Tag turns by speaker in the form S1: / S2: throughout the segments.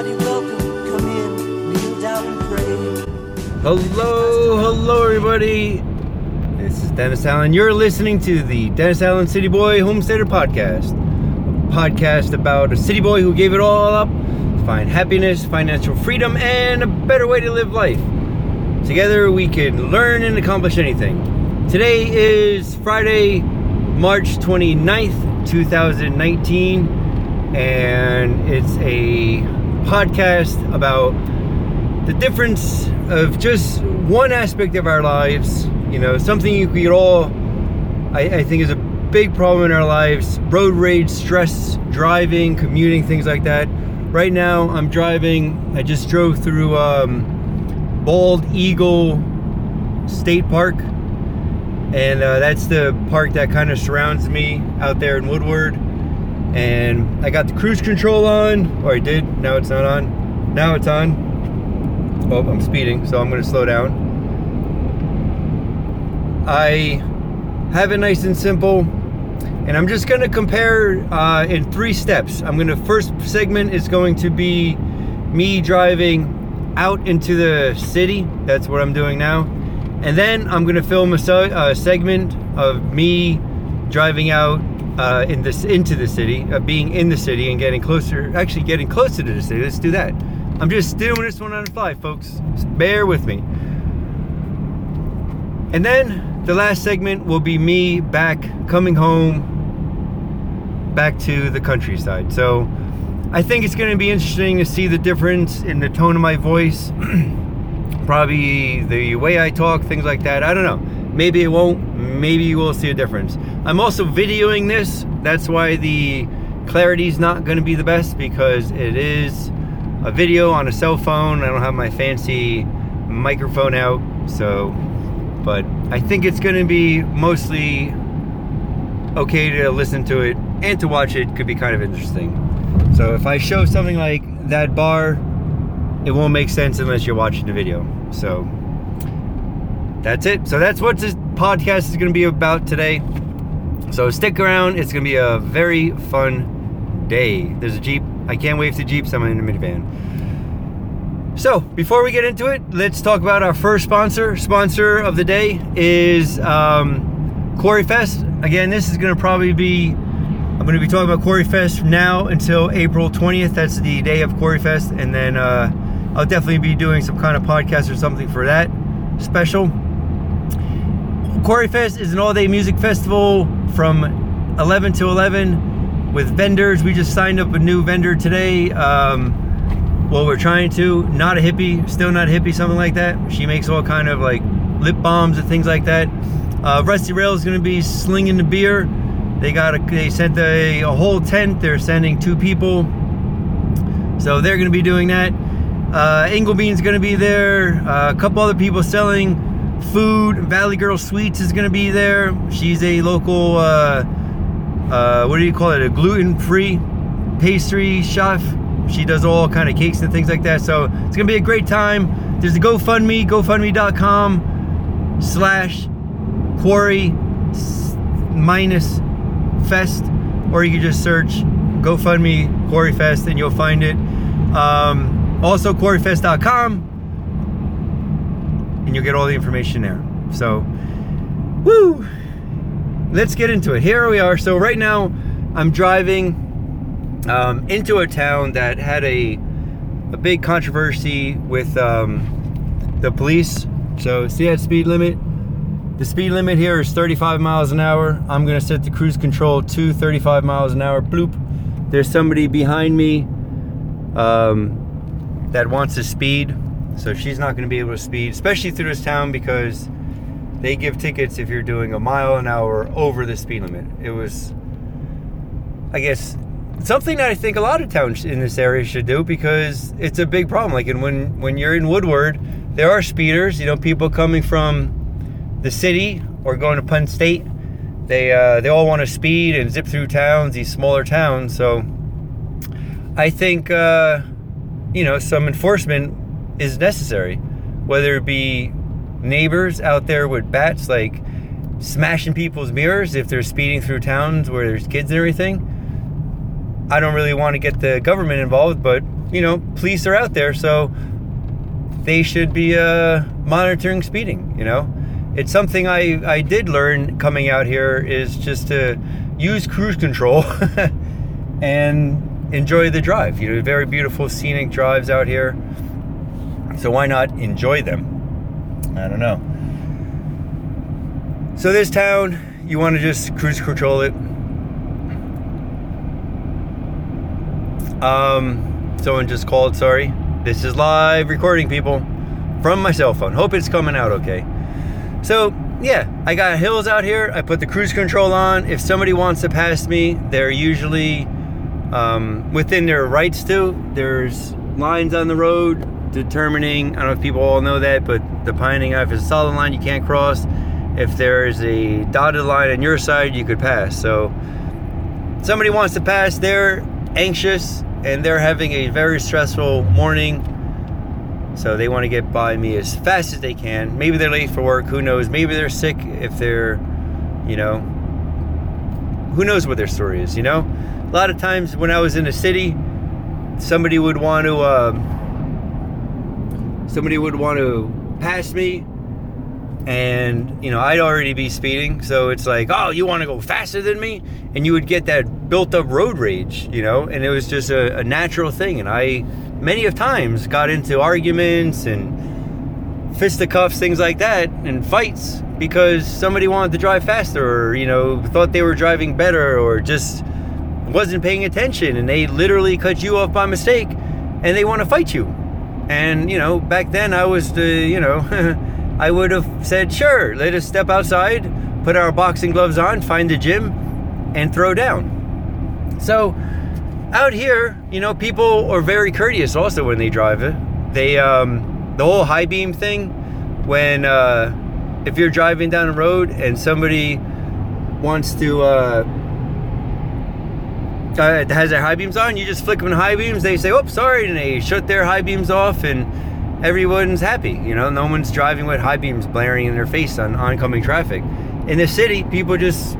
S1: Everybody welcome, come in, kneel down and pray.
S2: Hello, hello, everybody. This is Dennis Allen. You're listening to the Dennis Allen City Boy Homesteader Podcast, a podcast about a city boy who gave it all up to find happiness, financial freedom, and a better way to live life. Together, we can learn and accomplish anything. Today is Friday, March 29th, 2019, and it's a podcast about the difference of just one aspect of our lives, you know, something you could all, I, I think, is a big problem in our lives road rage, stress, driving, commuting, things like that. Right now, I'm driving, I just drove through um, Bald Eagle State Park, and uh, that's the park that kind of surrounds me out there in Woodward. And I got the cruise control on, or I did, now it's not on. Now it's on. Oh, I'm speeding, so I'm to slow down. I have it nice and simple, and I'm just to compare uh, in three steps. I'm to first segment is going to be me driving out into the city. That's what I'm doing now, and then I'm to film a, se- a segment of me driving out uh, in this into the city, uh, being in the city and getting closer. Actually, getting closer to the city. Let's do that. I'm just doing this one on the fly, folks. Just bear with me. And then the last segment will be me back coming home back to the countryside. So I think it's going to be interesting to see the difference in the tone of my voice, probably the way I talk, things like that. I don't know. Maybe it won't. Maybe you will see a difference. I'm also videoing this. That's why the clarity is not going to be the best because it is a video on a cell phone. I don't have my fancy microphone out, so but I think it's going to be mostly okay to listen to it and to watch it could be kind of interesting. So if I show something like that bar, it won't make sense unless you're watching the video. So that's it. So that's what this podcast is going to be about today. So stick around. It's going to be a very fun day. There's a Jeep. I can't wait the Jeeps. I'm in a minivan. So before we get into it, let's talk about our first sponsor. Sponsor of the day is um, Quarry Fest. Again, this is going to probably be I'm going to be talking about Quarry Fest from now until April 20th. That's the day of Quarry Fest, and then uh, I'll definitely be doing some kind of podcast or something for that special. Quarry Fest is an all-day music festival from 11 to 11 with vendors. We just signed up a new vendor today. Um, well, we're trying to. Not a hippie, still not a hippie, something like that. She makes all kind of like lip balms and things like that. Uh, Rusty Rail is going to be slinging the beer. They got a, they sent a, a whole tent. They're sending two people, so they're going to be doing that. Uh, Inglebean's going to be there. Uh, a couple other people selling food. Valley Girl Sweets is going to be there. She's a local, uh, uh, what do you call it? A gluten-free pastry chef. She does all kind of cakes and things like that. So it's going to be a great time. There's a GoFundMe, GoFundMe.com slash quarry minus fest, or you can just search GoFundMe Quarry Fest and you'll find it. Um, also, quarryfest.com and you'll get all the information there. So, woo! Let's get into it. Here we are. So right now, I'm driving um, into a town that had a a big controversy with um, the police. So see that speed limit? The speed limit here is 35 miles an hour. I'm gonna set the cruise control to 35 miles an hour. Bloop. There's somebody behind me um, that wants to speed. So she's not going to be able to speed, especially through this town because they give tickets if you're doing a mile an hour over the speed limit. It was, I guess, something that I think a lot of towns in this area should do because it's a big problem. Like, and when when you're in Woodward, there are speeders. You know, people coming from the city or going to Penn State. They uh, they all want to speed and zip through towns, these smaller towns. So I think uh, you know some enforcement is necessary, whether it be neighbors out there with bats, like smashing people's mirrors if they're speeding through towns where there's kids and everything. I don't really want to get the government involved, but you know, police are out there, so they should be uh, monitoring speeding. You know, it's something I I did learn coming out here is just to use cruise control and enjoy the drive. You know, very beautiful scenic drives out here. So why not enjoy them? I don't know. So this town, you want to just cruise control it. Um, someone just called. Sorry. This is live recording, people, from my cell phone. Hope it's coming out okay. So yeah, I got hills out here. I put the cruise control on. If somebody wants to pass me, they're usually um, within their rights to. There's lines on the road determining. I don't know if people all know that, but depending on if it's a solid line, you can't cross. If there's a dotted line on your side, you could pass. So somebody wants to pass, they're anxious and they're having a very stressful morning. So they want to get by me as fast as they can. Maybe they're late for work. Who knows? Maybe they're sick if they're, you know, who knows what their story is, you know? A lot of times when I was in a city, somebody would want to, uh, somebody would want to pass me. And you know i'd already be speeding. So it's like oh you want to go faster than me? And you would get that built up road rage you know? And it was just a, a natural thing. And i many of times got into arguments and fisticuffs things like that and fights because somebody wanted to drive faster or you know thought they were driving better or just wasn't paying attention. And they literally cut you off by mistake and they want to fight you and you know back then i was the you know I would have said, sure, let us step outside, put our boxing gloves on, find the gym, and throw down. So, out here, you know, people are very courteous also when they drive it. They, um, the whole high beam thing, when, uh, if you're driving down the road and somebody wants to, uh, uh, has their high beams on, you just flick them in high beams, they say, oh, sorry, and they shut their high beams off and everyone's happy. You know, no one's driving with high beams blaring in their face on oncoming traffic. In the city, people just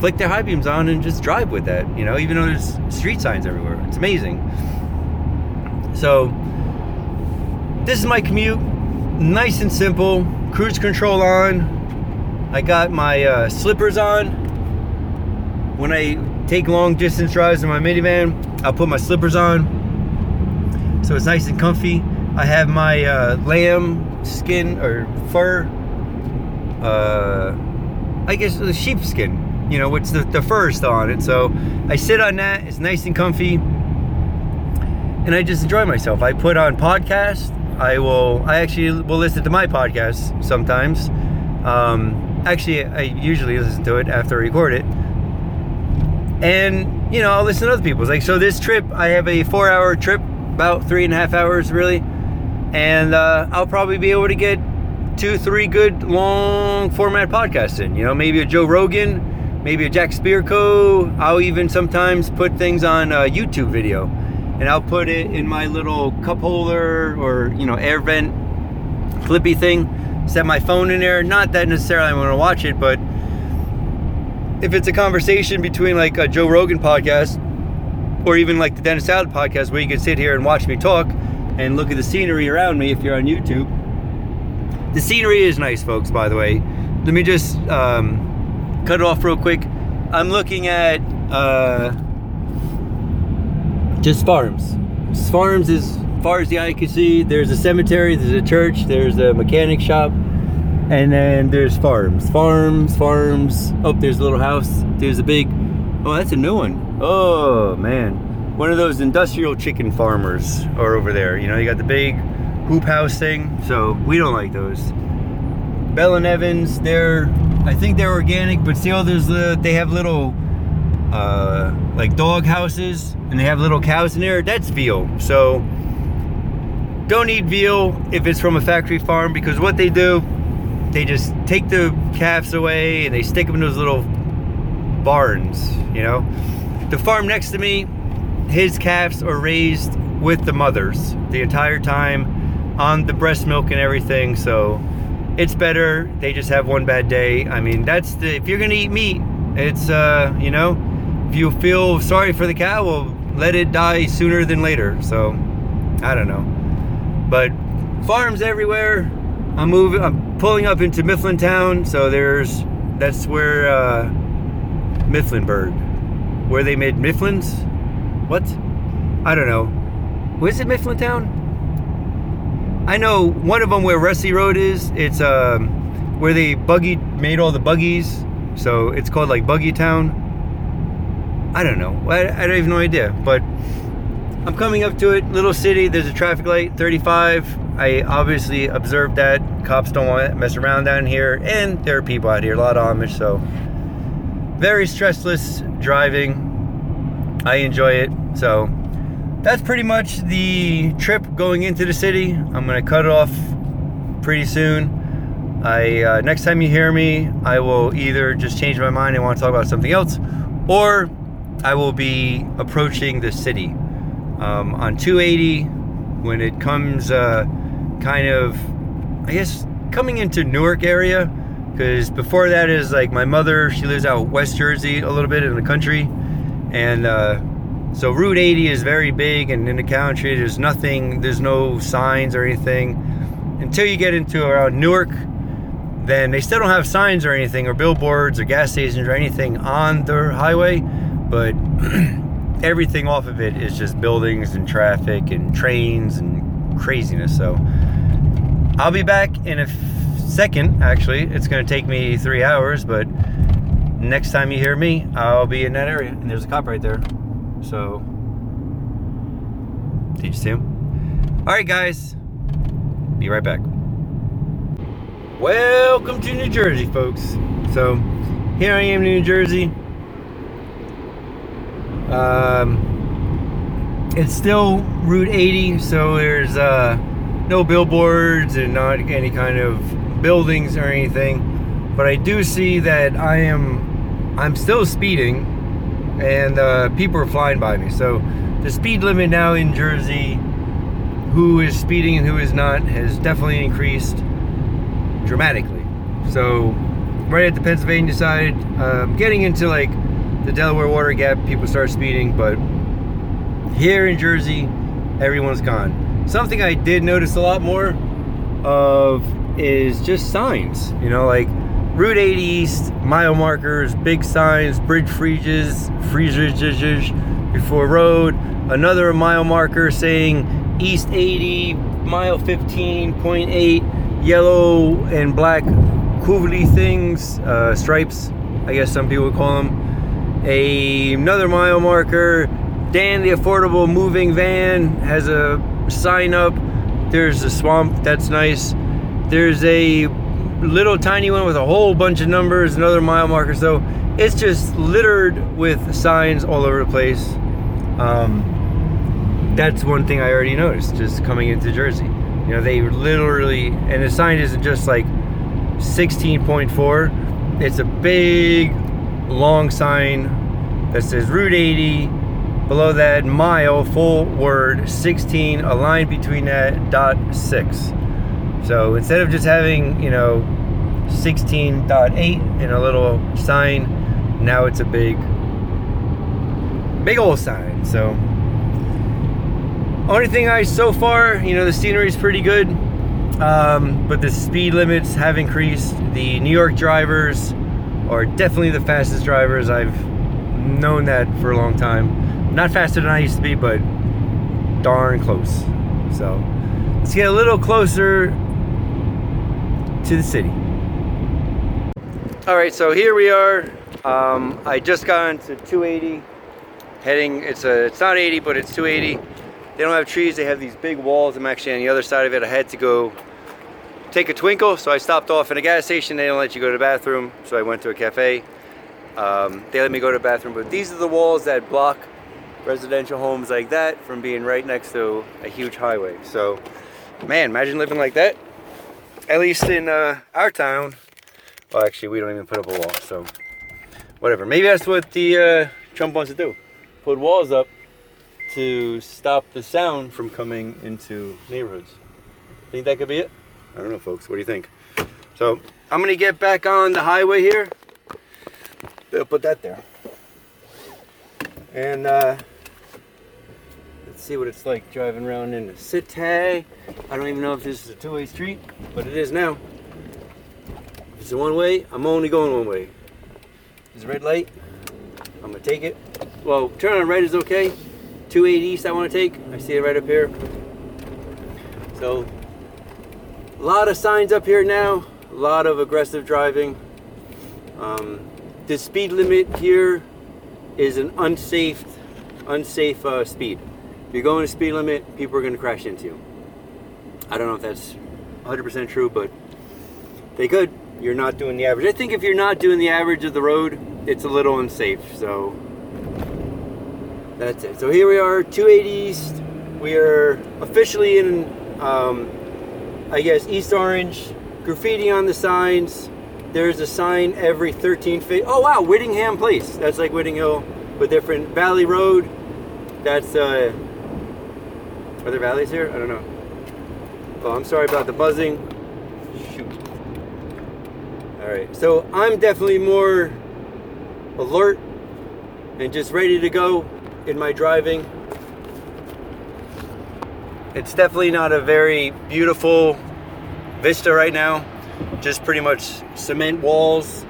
S2: flick their high beams on and just drive with that. You know, even though there's street signs everywhere. It's amazing. So, this is my commute. Nice and simple. Cruise control on. I got my uh, slippers on. When I take long distance drives in my minivan, I'll put my slippers on. So it's nice and comfy. I have my uh, lamb skin or fur, uh, I guess the sheepskin, you know, which the, the fur is still on it. So I sit on that, it's nice and comfy, and I just enjoy myself. I put on podcasts. I will, I actually will listen to my podcast sometimes. Um, actually, I usually listen to it after I record it. And, you know, I'll listen to other people's. Like, so this trip, I have a four hour trip, about three and a half hours really and uh, I'll probably be able to get two, three good long format podcasts in. You know, maybe a Joe Rogan, maybe a Jack Spirko. I'll even sometimes put things on a YouTube video, and I'll put it in my little cup holder or you know air vent flippy thing. Set my phone in there. Not that necessarily I'm going to watch it, but if it's a conversation between like a Joe Rogan podcast or even like the Dennis Allen podcast where you can sit here and watch me talk and look at the scenery around me if you're on YouTube. The scenery is nice, folks, by the way. Let me just um, cut it off real quick. I'm looking at uh, just farms. Farms as far as the eye can see. There's a cemetery, there's a church, there's a mechanic shop, and then there's farms. Farms, farms. Oh, there's a little house. There's a big. Oh, that's a new one. Oh, man one of those industrial chicken farmers are over there. You know, you got the big hoop house thing. So we don't like those. Bell and Evans, they're I think they're organic, but still there's the they have little uh, like dog houses and they have little cows in there. That's veal. So don't eat veal if it's from a factory farm because what they do, they just take the calves away and they stick them in those little barns. You know, the farm next to me his calves are raised with the mothers the entire time on the breast milk and everything. So it's better. They just have one bad day. I mean, that's the if you're gonna eat meat, it's uh, you know, if you feel sorry for the cow, well, let it die sooner than later. So I don't know. But farms everywhere. I'm moving. I'm pulling up into Mifflin Town. So there's that's where uh, Mifflinburg, where they made Mifflins. What? I don't know. Was it Mifflin Town? I know one of them where Rusty Rail is. It's um, where they buggy made all the buggies. So it's called like Buggy Town. I don't know. I, I don't even no idea. But I'm coming up to it. Little city. There's a traffic light, 35. I obviously observed that. Cops don't want to mess around down here, and there are people out here. A lot of Amish. So very stressless driving. I enjoy it. So that's pretty much the trip going into the city. I'm gonna cut it off pretty soon. I uh, next time you hear me, I will either just change my mind and want to talk about something else, or I will be approaching the city um, on 280 when it comes uh, kind of, I guess, coming into Newark area. Because before that is like my mother, she lives out West Jersey a little bit in the country, and uh, so Route 80 is very big, and in the country there's nothing, there's no signs or anything until you get into around Newark. Then they still don't have signs or anything, or billboards, or gas stations, or anything on the highway but everything off of it is just buildings and traffic and trains and craziness. So I'll be back in a second. Actually, it's going to take me three hours, but next time you hear me, I'll be in that area. And there's a cop right there. So, did you see him? All right, guys. Be right back. Welcome to New Jersey, folks. So, here I am in New Jersey. Um, it's still Route 80, so there's uh, no billboards and not any kind of buildings or anything. But I do see that I am, I'm still speeding, and uh, people are flying by me. So the speed limit now in Jersey, who is speeding and who is not, has definitely increased dramatically. So right at the Pennsylvania side, um, getting into like the Delaware Water Gap, people start speeding, but here in Jersey, everyone's gone. Something I did notice a lot more of is just signs. You know, like Route 80 East, mile markers, big signs, bridge freezes, freezers before road. Another mile marker saying East 80, mile 15.8, yellow and black kuvli things, uh, stripes, I guess some people would call them a, another mile marker. Dan, the affordable moving van, has a sign up. There's a swamp, that's nice. There's a little tiny one with a whole bunch of numbers, another mile marker. So it's just littered with signs all over the place. Um, that's one thing I already noticed just coming into Jersey. You know, they literally, and the sign isn't just like 16.4, it's a big long sign that says Route 80. Below that, mile, full word, 16, a line between that, dot 6. So instead of just having, you know, 16.8 in a little sign, now it's a big, big old sign. So, only thing I, so far, you know, the scenery is pretty good. Um, but the speed limits have increased. The New York drivers are definitely the fastest drivers. I've known that for a long time. Not faster than I used to be, but darn close. So let's get a little closer to the city. All right, so here we are. Um, I just got into 280, heading. It's a. It's not 80, but it's 280. They don't have trees. They have these big walls. I'm actually on the other side of it. I had to go take a twinkle, so I stopped off in a gas station. They don't let you go to the bathroom, so I went to a cafe. Um, they let me go to the bathroom, but these are the walls that block residential homes like that from being right next to a huge highway. So, man, imagine living like that. At least in uh, our town. Well, actually, we don't even put up a wall, so whatever. Maybe that's what the uh, Trump wants to do: put walls up to stop the sound from coming into neighborhoods. Think that could be it? I don't know, folks. What do you think? So I'm gonna get back on the highway here. They'll put that there. And uh, see what it's like driving around in the city. I don't even know if this is a two-way street, but it is now. If it's a one-way, I'm only going one way. There's a red light. I'm gonna take it. Well, turn on right is okay. 280 east I want to take. I see it right up here. So, a lot of signs up here now. A lot of aggressive driving. Um, the speed limit here is an unsafe, unsafe uh, speed. You're going to speed limit, people are going to crash into you. I don't know if that's 100% true, but they could. You're not doing the average. I think if you're not doing the average of the road, it's a little unsafe. So that's it. So here we are, 280 East. We are officially in, um, I guess, East Orange. Graffiti on the signs. There's a sign every 13 feet. Oh wow, Whittingham Place. That's like Whitting Hill, but different. Valley Road. That's uh. Are there valleys here? I don't know. Oh, I'm sorry about the buzzing. Shoot. All right, so I'm definitely more alert and just ready to go in my driving. It's definitely not a very beautiful vista right now. Just pretty much cement walls,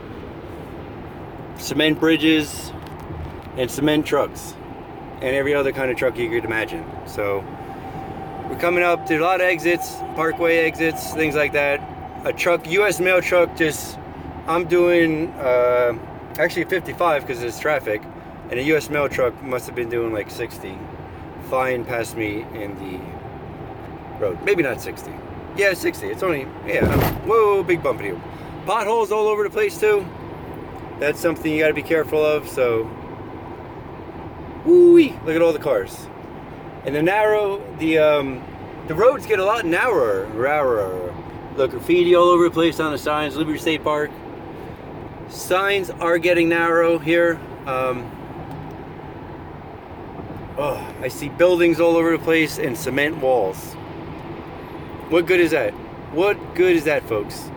S2: cement bridges, and cement trucks, and every other kind of truck you could imagine. So we're coming up to a lot of exits, parkway exits, things like that. A truck, U.S. mail truck, just I'm doing uh, actually 55 because there's traffic, and a U.S. mail truck must have been doing like 60, flying past me in the road. Maybe not 60. Yeah, 60. It's only, yeah. Whoa, big bumpy. Potholes all over the place too. That's something you got to be careful of. So, woo look at all the cars. And the narrow, the um, the roads get a lot narrower, narrower. Look, graffiti all over the place on the signs. Liberty State Park. Signs are getting narrow here. Um, oh, I see buildings all over the place and cement walls. What good is that? What good is that, folks?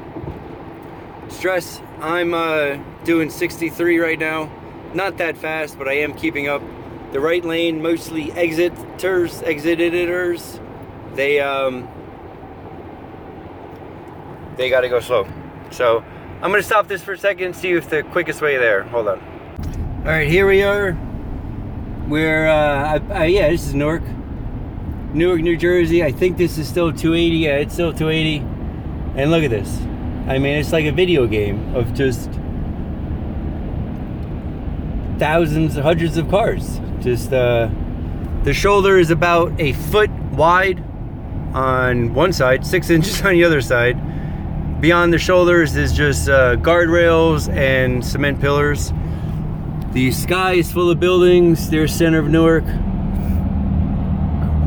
S2: Stress, I'm uh, doing 63 right now. Not that fast, but I am keeping up. The right lane, mostly exiters, exiters, they um, they got to go slow. So I'm gonna stop this for a second, see if the quickest way there. Hold on. All right, here we are. We're uh, I, I, yeah, this is Newark. Newark, New Jersey. I think this is still 280. Yeah, it's still 280. And look at this. I mean, it's like a video game of just thousands, hundreds of cars. Just uh, the shoulder is about a foot wide on one side, six inches on the other side. Beyond the shoulders is just uh, guardrails and cement pillars. The sky is full of buildings. There's center of Newark.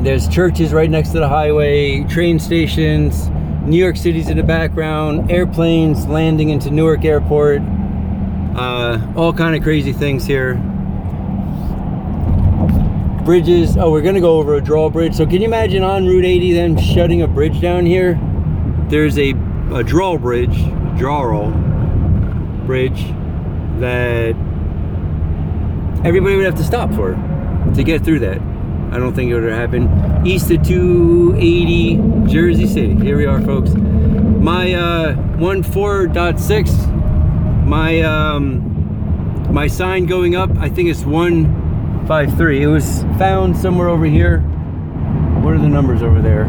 S2: There's churches right next to the highway, train stations, New York City's in the background, airplanes landing into Newark Airport, uh, all kind of crazy things here. Bridges. Oh, we're gonna go over a drawbridge. So can you imagine on Route 80 them shutting a bridge down here? There's a, a drawbridge, drawroll bridge that everybody would have to stop for to get through that. I don't think it would happen. East of 280, Jersey City. Here we are, folks. My uh, 14.6, my um, my sign going up, I think it's 153. It was found somewhere over here. What are the numbers over there?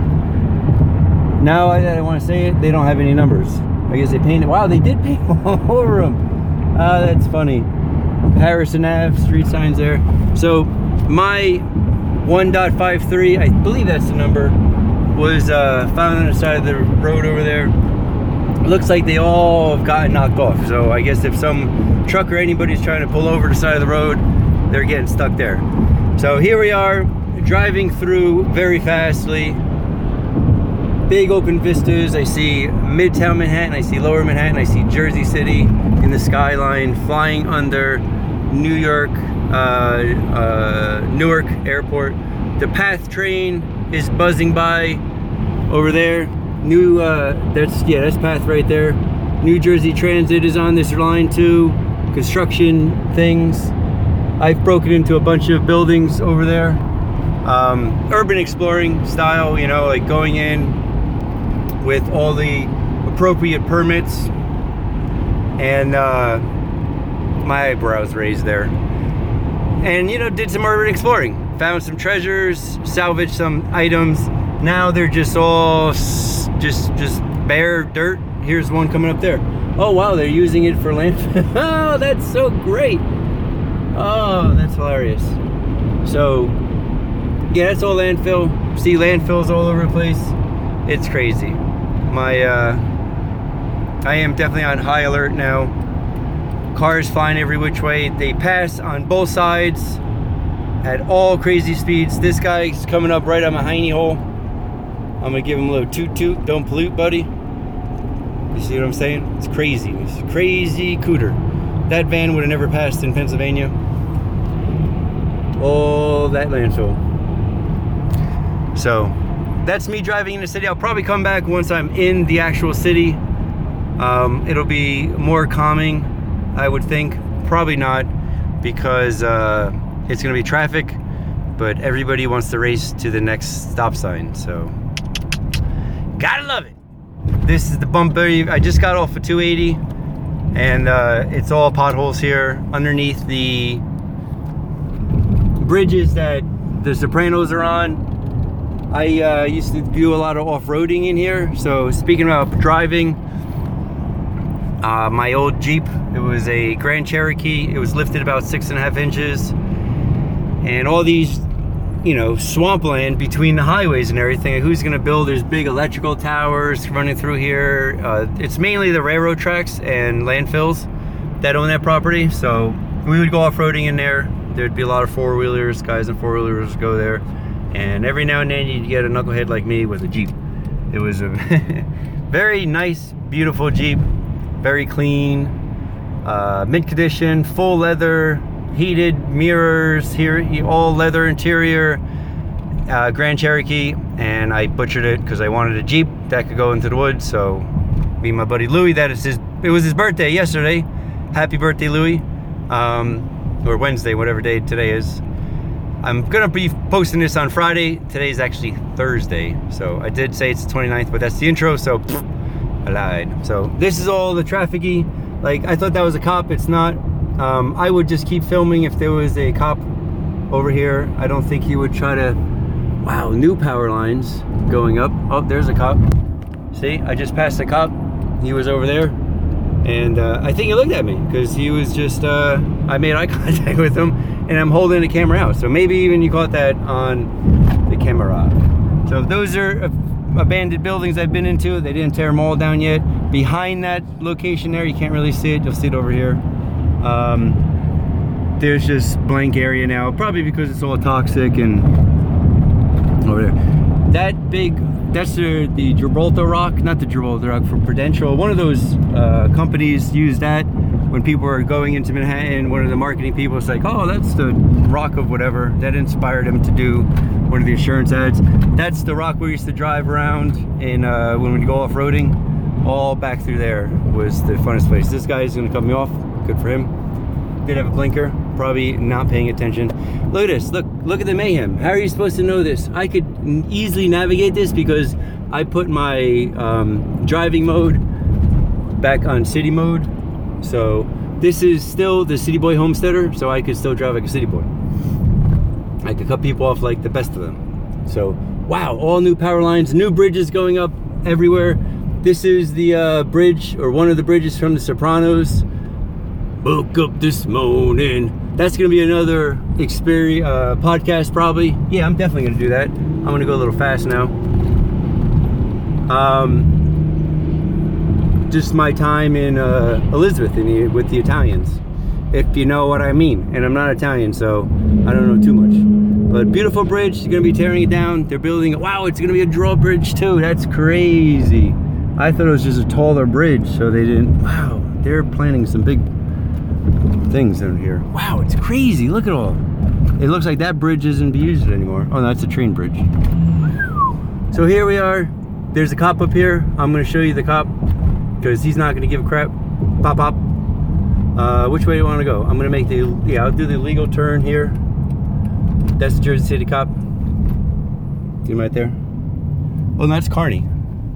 S2: Now I, I want to say it, they don't have any numbers. I guess they painted. Wow, they did paint all over them. Ah, that's funny. Harrison Ave, street signs there. So my 1.53, I believe that's the number, was uh, found on the side of the road over there. Looks like they all have gotten knocked off. So I guess if some truck or anybody's trying to pull over the side of the road, they're getting stuck there. So here we are, driving through very fastly. Big open vistas. I see Midtown Manhattan, I see Lower Manhattan, I see Jersey City in the skyline, flying under New York uh, uh, Newark Airport. The PATH train is buzzing by over there. New, uh, that's, yeah, that's PATH right there. New Jersey Transit is on this line too. Construction things. I've broken into a bunch of buildings over there. um, urban exploring style. You know, like going in with all the appropriate permits, and uh, my eyebrows raised there. And you know, did some urban exploring, found some treasures, salvaged some items. Now they're just all just just bare dirt. Here's one coming up there. Oh wow, they're using it for land. oh, that's so great. Oh, that's hilarious. So, yeah, that's all landfill. See landfills all over the place. It's crazy. My, uh, I am definitely on high alert now. Cars flying every which way. They pass on both sides at all crazy speeds. This guy's coming up right on my hiney hole. I'm gonna give him a little toot toot. Don't pollute, buddy. You see what I'm saying? It's crazy. It's crazy cooter. That van would have never passed in Pennsylvania. Oh, that landfill. So that's me driving in the city. I'll probably come back once I'm in the actual city. Um, it'll be more calming, I would think. Probably not, because uh, it's to be traffic, but everybody wants to race to the next stop sign. So, gotta love it. This is the bump. I just got off of 280, and uh, it's all potholes here underneath the bridges that the Sopranos are on. I uh, used to do a lot of off-roading in here. So speaking about driving, uh, my old Jeep, it was a Grand Cherokee. It was lifted about six and a half inches. And all these, you know, swampland between the highways and everything. Who's gonna build? There's big electrical towers running through here. Uh, it's mainly the railroad tracks and landfills that own that property. So we would go off-roading in there. There'd be a lot of four-wheelers, guys and four-wheelers go there. And every now and then you'd get a knucklehead like me with a Jeep. It was a very nice, beautiful Jeep, very clean, uh, mint condition, full leather, heated mirrors, here all leather interior, uh, Grand Cherokee, and I butchered it because I wanted a Jeep that could go into the woods. So me and my buddy Louie, that is his, it was his birthday yesterday. Happy birthday, Louie. Um, or Wednesday, whatever day today is. I'm gonna be posting this on Friday. Today is actually Thursday, so I did say it's the 29th, but that's the intro, so I lied. So this is all the trafficy. Like I thought that was a cop, it's not. Um, I would just keep filming if there was a cop over here. I don't think he would try to. Wow, new power lines going up. Oh, there's a cop. See, I just passed a cop. He was over there, and uh, I think he looked at me because he was just. Uh, I made eye contact with him, and I'm holding the camera out. So maybe even you caught that on the camera. So those are abandoned buildings I've been into. They didn't tear them all down yet. Behind that location there, you can't really see it. You'll see it over here. Um, there's just blank area now, probably because it's all toxic and over there. That big, that's the, the Gibraltar Rock, not the Gibraltar Rock, from Prudential. One of those uh, companies use that when people are going into Manhattan. One of the marketing people is like, oh, that's the rock of whatever. That inspired him to do one of the insurance ads. That's the rock we used to drive around in uh, when we'd go off-roading. All back through there was the funnest place. This guy is gonna cut me off. Good for him. Did have a blinker, probably not paying attention. Look at this, look, look at the mayhem. How are you supposed to know this? I could easily navigate this because I put my um, driving mode back on city mode. So this is still the city boy homesteader, so I could still drive like a city boy. I could cut people off like the best of them. So wow, all new power lines, new bridges going up everywhere. This is the uh, bridge or one of the bridges from the Sopranos. Woke up this morning. That's gonna be another experience uh, podcast, probably. Yeah, I'm definitely gonna do that. I'm gonna go a little fast now. Um, just my time in uh, Elizabeth in the, with the Italians, if you know what I mean. And I'm not Italian, so I don't know too much. But beautiful bridge. They're gonna be tearing it down. They're building it. Wow, it's gonna be a drawbridge too. That's crazy. I thought it was just a taller bridge, so they didn't. Wow, they're planning some big things down here. Wow, it's crazy. Look at all. It looks like that bridge isn't used anymore. Oh, that's a train bridge. So here we are. There's a cop up here. I'm gonna show you the cop because he's not gonna give a crap. Pop, pop. Uh, which way do you want to go? I'm gonna make the yeah. I'll do the legal turn here. That's the Jersey City cop. See him right there? Oh, that's Kearny.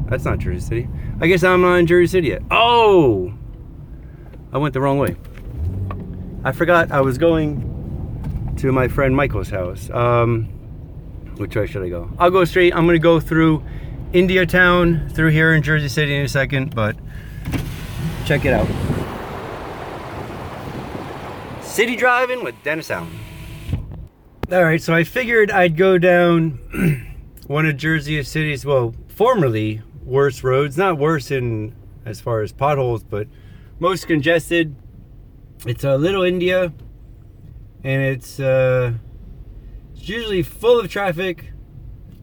S2: That's not Jersey City. I guess I'm not in Jersey City yet. Oh! I went the wrong way. I forgot I was going to my friend Michael's house. Um, which way should I go? I'll go straight. I'm gonna go through India Town, through here in Jersey City in a second, but check it out. City driving with Dennis Allen. All right, so I figured I'd go down one of Jersey City's, well, formerly worst roads. Not worse in as far as potholes, but most congested. It's a Little India, and it's uh, it's usually full of traffic.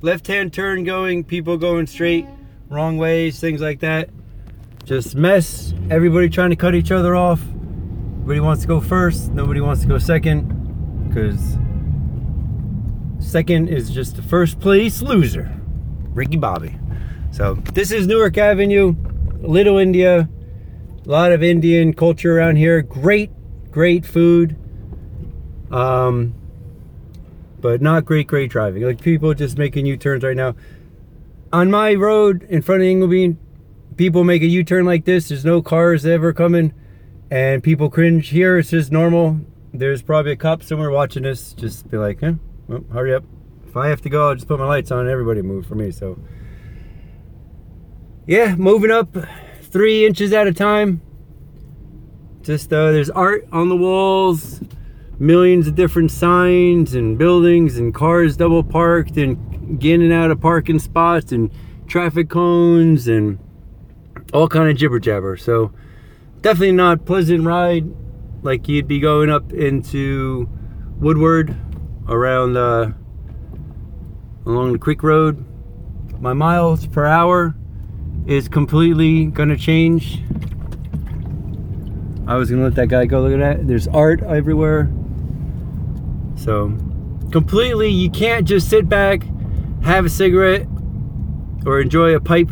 S2: Left-hand turn going, people going straight, wrong ways, things like that. Just mess. Everybody trying to cut each other off. Everybody wants to go first. Nobody wants to go second, because second is just the first place loser, Ricky Bobby. So this is Newark Avenue, Little India. A lot of Indian culture around here. Great, great food. Um, but not great, great driving. Like people just making U-turns right now. On my road in front of Inglebean, people make a U-turn like this. There's no cars ever coming, and people cringe. Here it's just normal. There's probably a cop somewhere watching this. Just be like, eh, well, hurry up. If I have to go, I'll just put my lights on. Everybody move for me. So, yeah, moving up three inches at a time. Just uh, there's art on the walls, millions of different signs and buildings and cars double parked and getting out of parking spots and traffic cones and all kind of jibber jabber. So definitely not pleasant ride like you'd be going up into Woodward around uh, along the creek road. My miles per hour is completely gonna change. I was gonna let that guy go. Look at that. There's art everywhere. So, completely, you can't just sit back, have a cigarette, or enjoy a pipe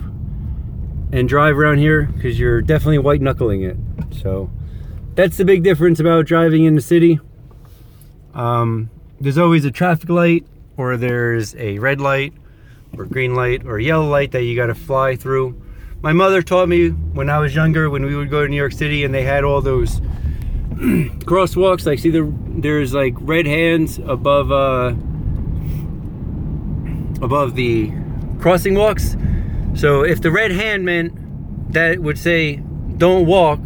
S2: and drive around here because you're definitely white knuckling it. So, that's the big difference about driving in the city. Um, there's always a traffic light, or there's a red light, or green light, or yellow light that you got to fly through my mother taught me when I was younger, when we would go to New York City and they had all those crosswalks, like see the there's like red hands above uh above the crossing walks. So if the red hand meant that would say don't walk,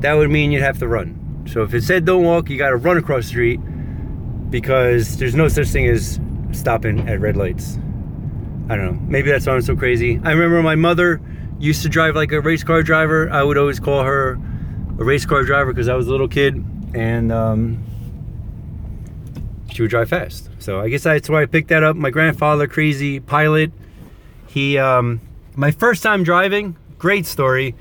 S2: that would mean you'd have to run. So if it said don't walk, you gotta run across the street because there's no such thing as stopping at red lights. I don't know. Maybe that's why I'm so crazy. I remember my mother used to drive like a race car driver. I would always call her a race car driver because I was a little kid and um, she would drive fast. So I guess that's why I picked that up. My grandfather, crazy pilot. He, um, my first time driving, great story,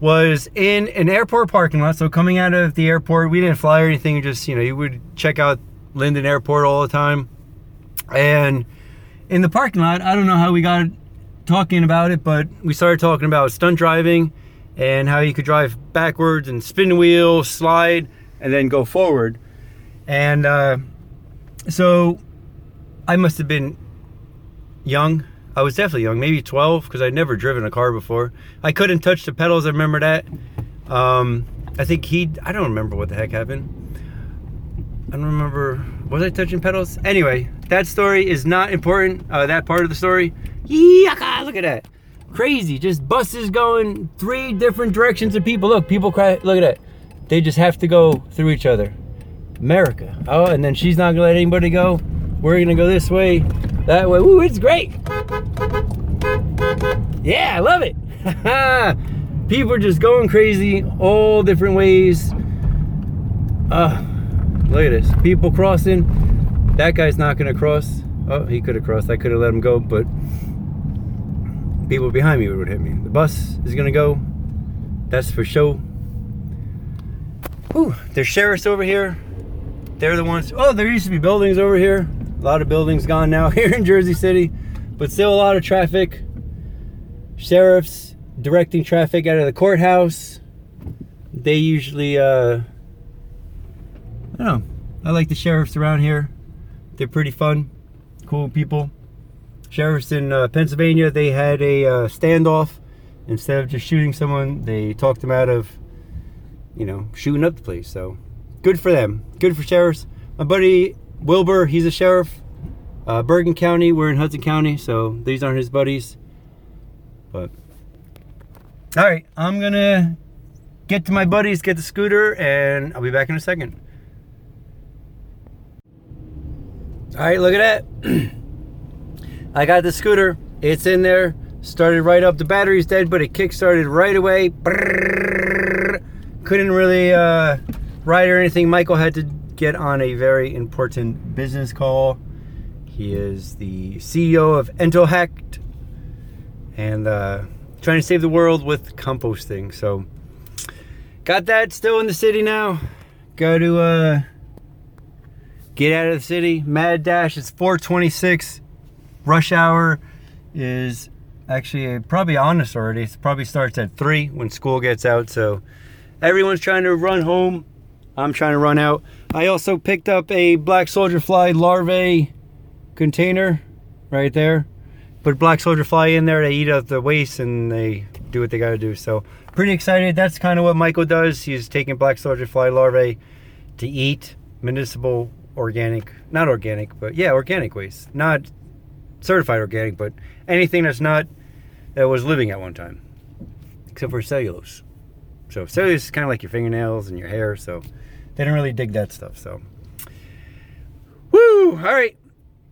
S2: was in an airport parking lot. So coming out of the airport, we didn't fly or anything. Just, you know, you would check out Linden Airport all the time. And in the parking lot, I don't know how we got talking about it, but we started talking about stunt driving and how you could drive backwards and spin wheel, slide, and then go forward. And uh, so I must have been young. I was definitely young, maybe 12, because I'd never driven a car before. I couldn't touch the pedals, I remember that. Um, I think he, I don't remember what the heck happened. I don't remember, was I touching pedals? Anyway, that story is not important, uh, that part of the story. Yucca, look at that. Crazy, just buses going three different directions of people. Look, people cry, look at that. They just have to go through each other. America. Oh, and then she's not gonna let anybody go. We're gonna go this way, that way. Ooh, it's great. Yeah, I love it. people are just going crazy all different ways. Uh, look at this. People crossing. That guy's not gonna cross. Oh, he could have crossed. I could have let him go, but people behind me would hit me. The bus is gonna go. That's for sure. Ooh, there's sheriffs over here. They're the ones. Oh, there used to be buildings over here. A lot of buildings gone now here in Jersey City, but still a lot of traffic. Sheriffs directing traffic out of the courthouse. They usually, uh, I don't know. I like the sheriffs around here. They're pretty fun, cool people. sheriffs in uh, Pennsylvania, they had a uh, standoff. Instead of just shooting someone, they talked them out of, you know, shooting up the place. So good for them. Good for sheriffs. My buddy Wilbur, he's a sheriff. Uh, Bergen County, we're in Hudson County, so these aren't his buddies. But all right, I'm gonna get to my buddies, get the scooter, and I'll be back in a second. All right, look at that. I got the scooter. It's in there. Started right up. The battery's dead, but it kick started right away. Brrr. Couldn't really uh, ride or anything. Michael had to get on a very important business call. He is the CEO of Entohacked and uh, trying to save the world with composting. So, got that still in the city now. Go to uh, get out of the city. Mad Dash. It's 426 rush hour is actually probably on us already. It probably starts at three when school gets out. So everyone's trying to run home. I'm trying to run out. I also picked up a black soldier fly larvae container right there. Put black soldier fly in there. They eat up the waste and they do what they got to do. So pretty excited. That's kind of what Michael does. He's taking black soldier fly larvae to eat municipal organic, not organic, but yeah, organic waste. Not certified organic, but anything that's not that was living at one time, except for cellulose. So cellulose is kind of like your fingernails and your hair, so they don't really dig that stuff. So, woo! All right,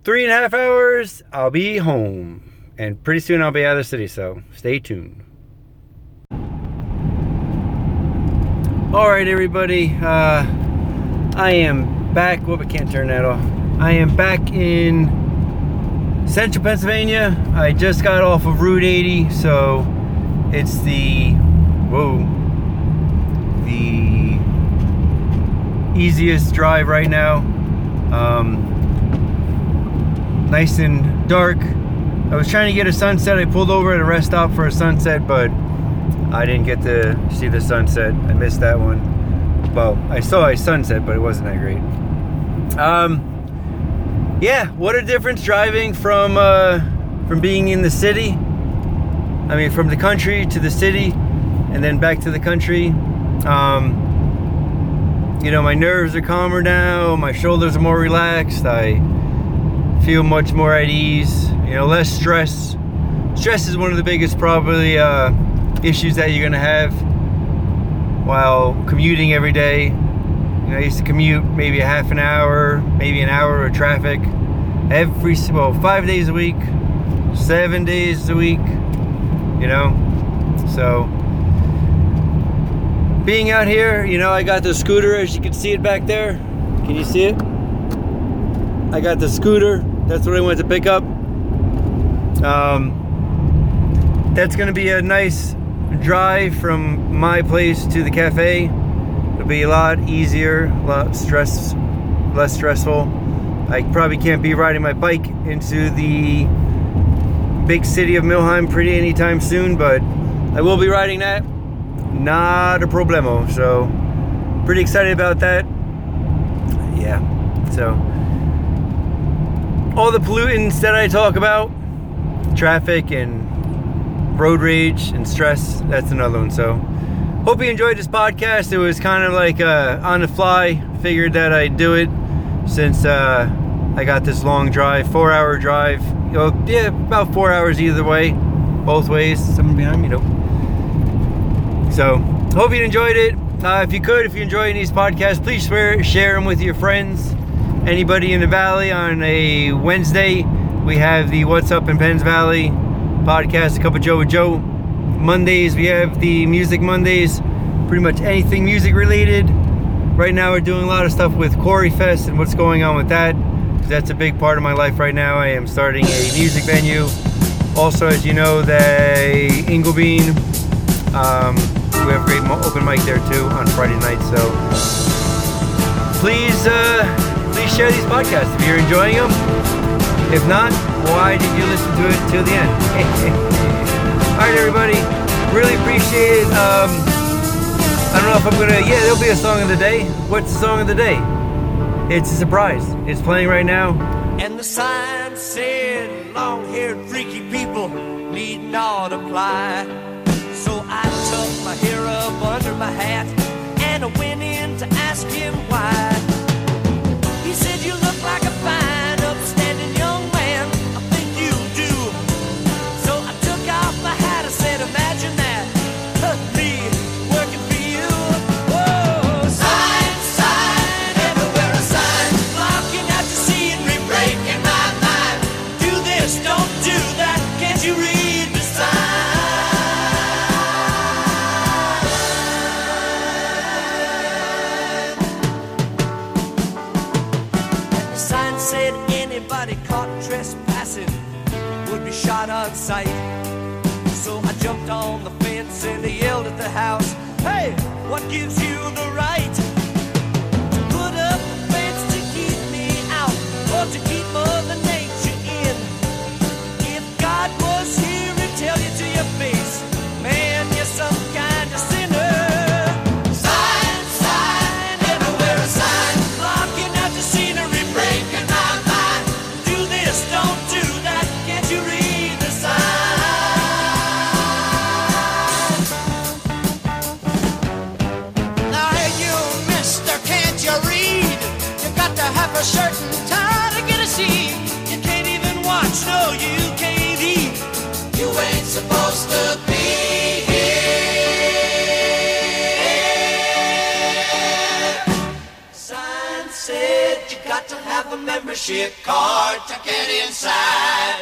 S2: three and a half hours. I'll be home, and pretty soon I'll be out of the city. So stay tuned. All right, everybody. Uh, I am back. Whoop! I can't turn that off. I am back in Central Pennsylvania. I just got off of Route 80, so it's the whoa the easiest drive right now. Um, nice and dark. I was trying to get a sunset. I pulled over at a rest stop for a sunset, but I didn't get to see the sunset. I missed that one. Well, I saw a sunset, but it wasn't that great. Um, yeah, what a difference driving from uh, from being in the city. I mean, from the country to the city, and then back to the country. Um, you know, my nerves are calmer now. My shoulders are more relaxed. I feel much more at ease. You know, less stress. Stress is one of the biggest probably uh, issues that you're gonna have while commuting every day. You know, I used to commute maybe a half an hour, maybe an hour of traffic every well five days a week, seven days a week. You know, so being out here, you know, I got the scooter as you can see it back there. Can you see it? I got the scooter. That's what I went to pick up. Um, that's gonna be a nice drive from my place to the cafe. It'll be a lot easier, a lot stress, less stressful. I probably can't be riding my bike into the big city of Millheim pretty anytime soon, but I will be riding that. Not a problemo. So, pretty excited about that. Yeah. So, all the pollutants that I talk about, traffic and road rage and stress, that's another one. So, hope you enjoyed this podcast. It was kind of like uh, on the fly. Figured that I'd do it since uh, I got this long drive, four hour drive. You know, yeah, about four hours either way, both ways. Someone behind me, nope. So, hope you enjoyed it. Uh, if you could, if you enjoy these podcasts, please share, share them with your friends. Anybody in the valley on a Wednesday, we have the What's Up in Penns Valley podcast, a cup of Joe with Joe. Mondays, we have the Music Mondays, pretty much anything music related. Right now, we're doing a lot of stuff with Corey Fest and what's going on with that. That's a big part of my life right now. I am starting a music venue. Also, as you know, the Inglebean, um, we have a great open mic there too on Friday night. So please, uh, please share these podcasts if you're enjoying them. If not, why did you listen to it till the end? All right, everybody. Really appreciate it. Um, I don't know if I'm gonna. Yeah, there'll be a song of the day. What's the song of the day? It's a surprise. It's playing right now.
S1: And the sign said, "Long-haired freaky people need not apply." So I took my hair up under my hat and I went in to ask him why. What gives you the right to put up fence to keep me out or to keep ship
S3: card to get inside.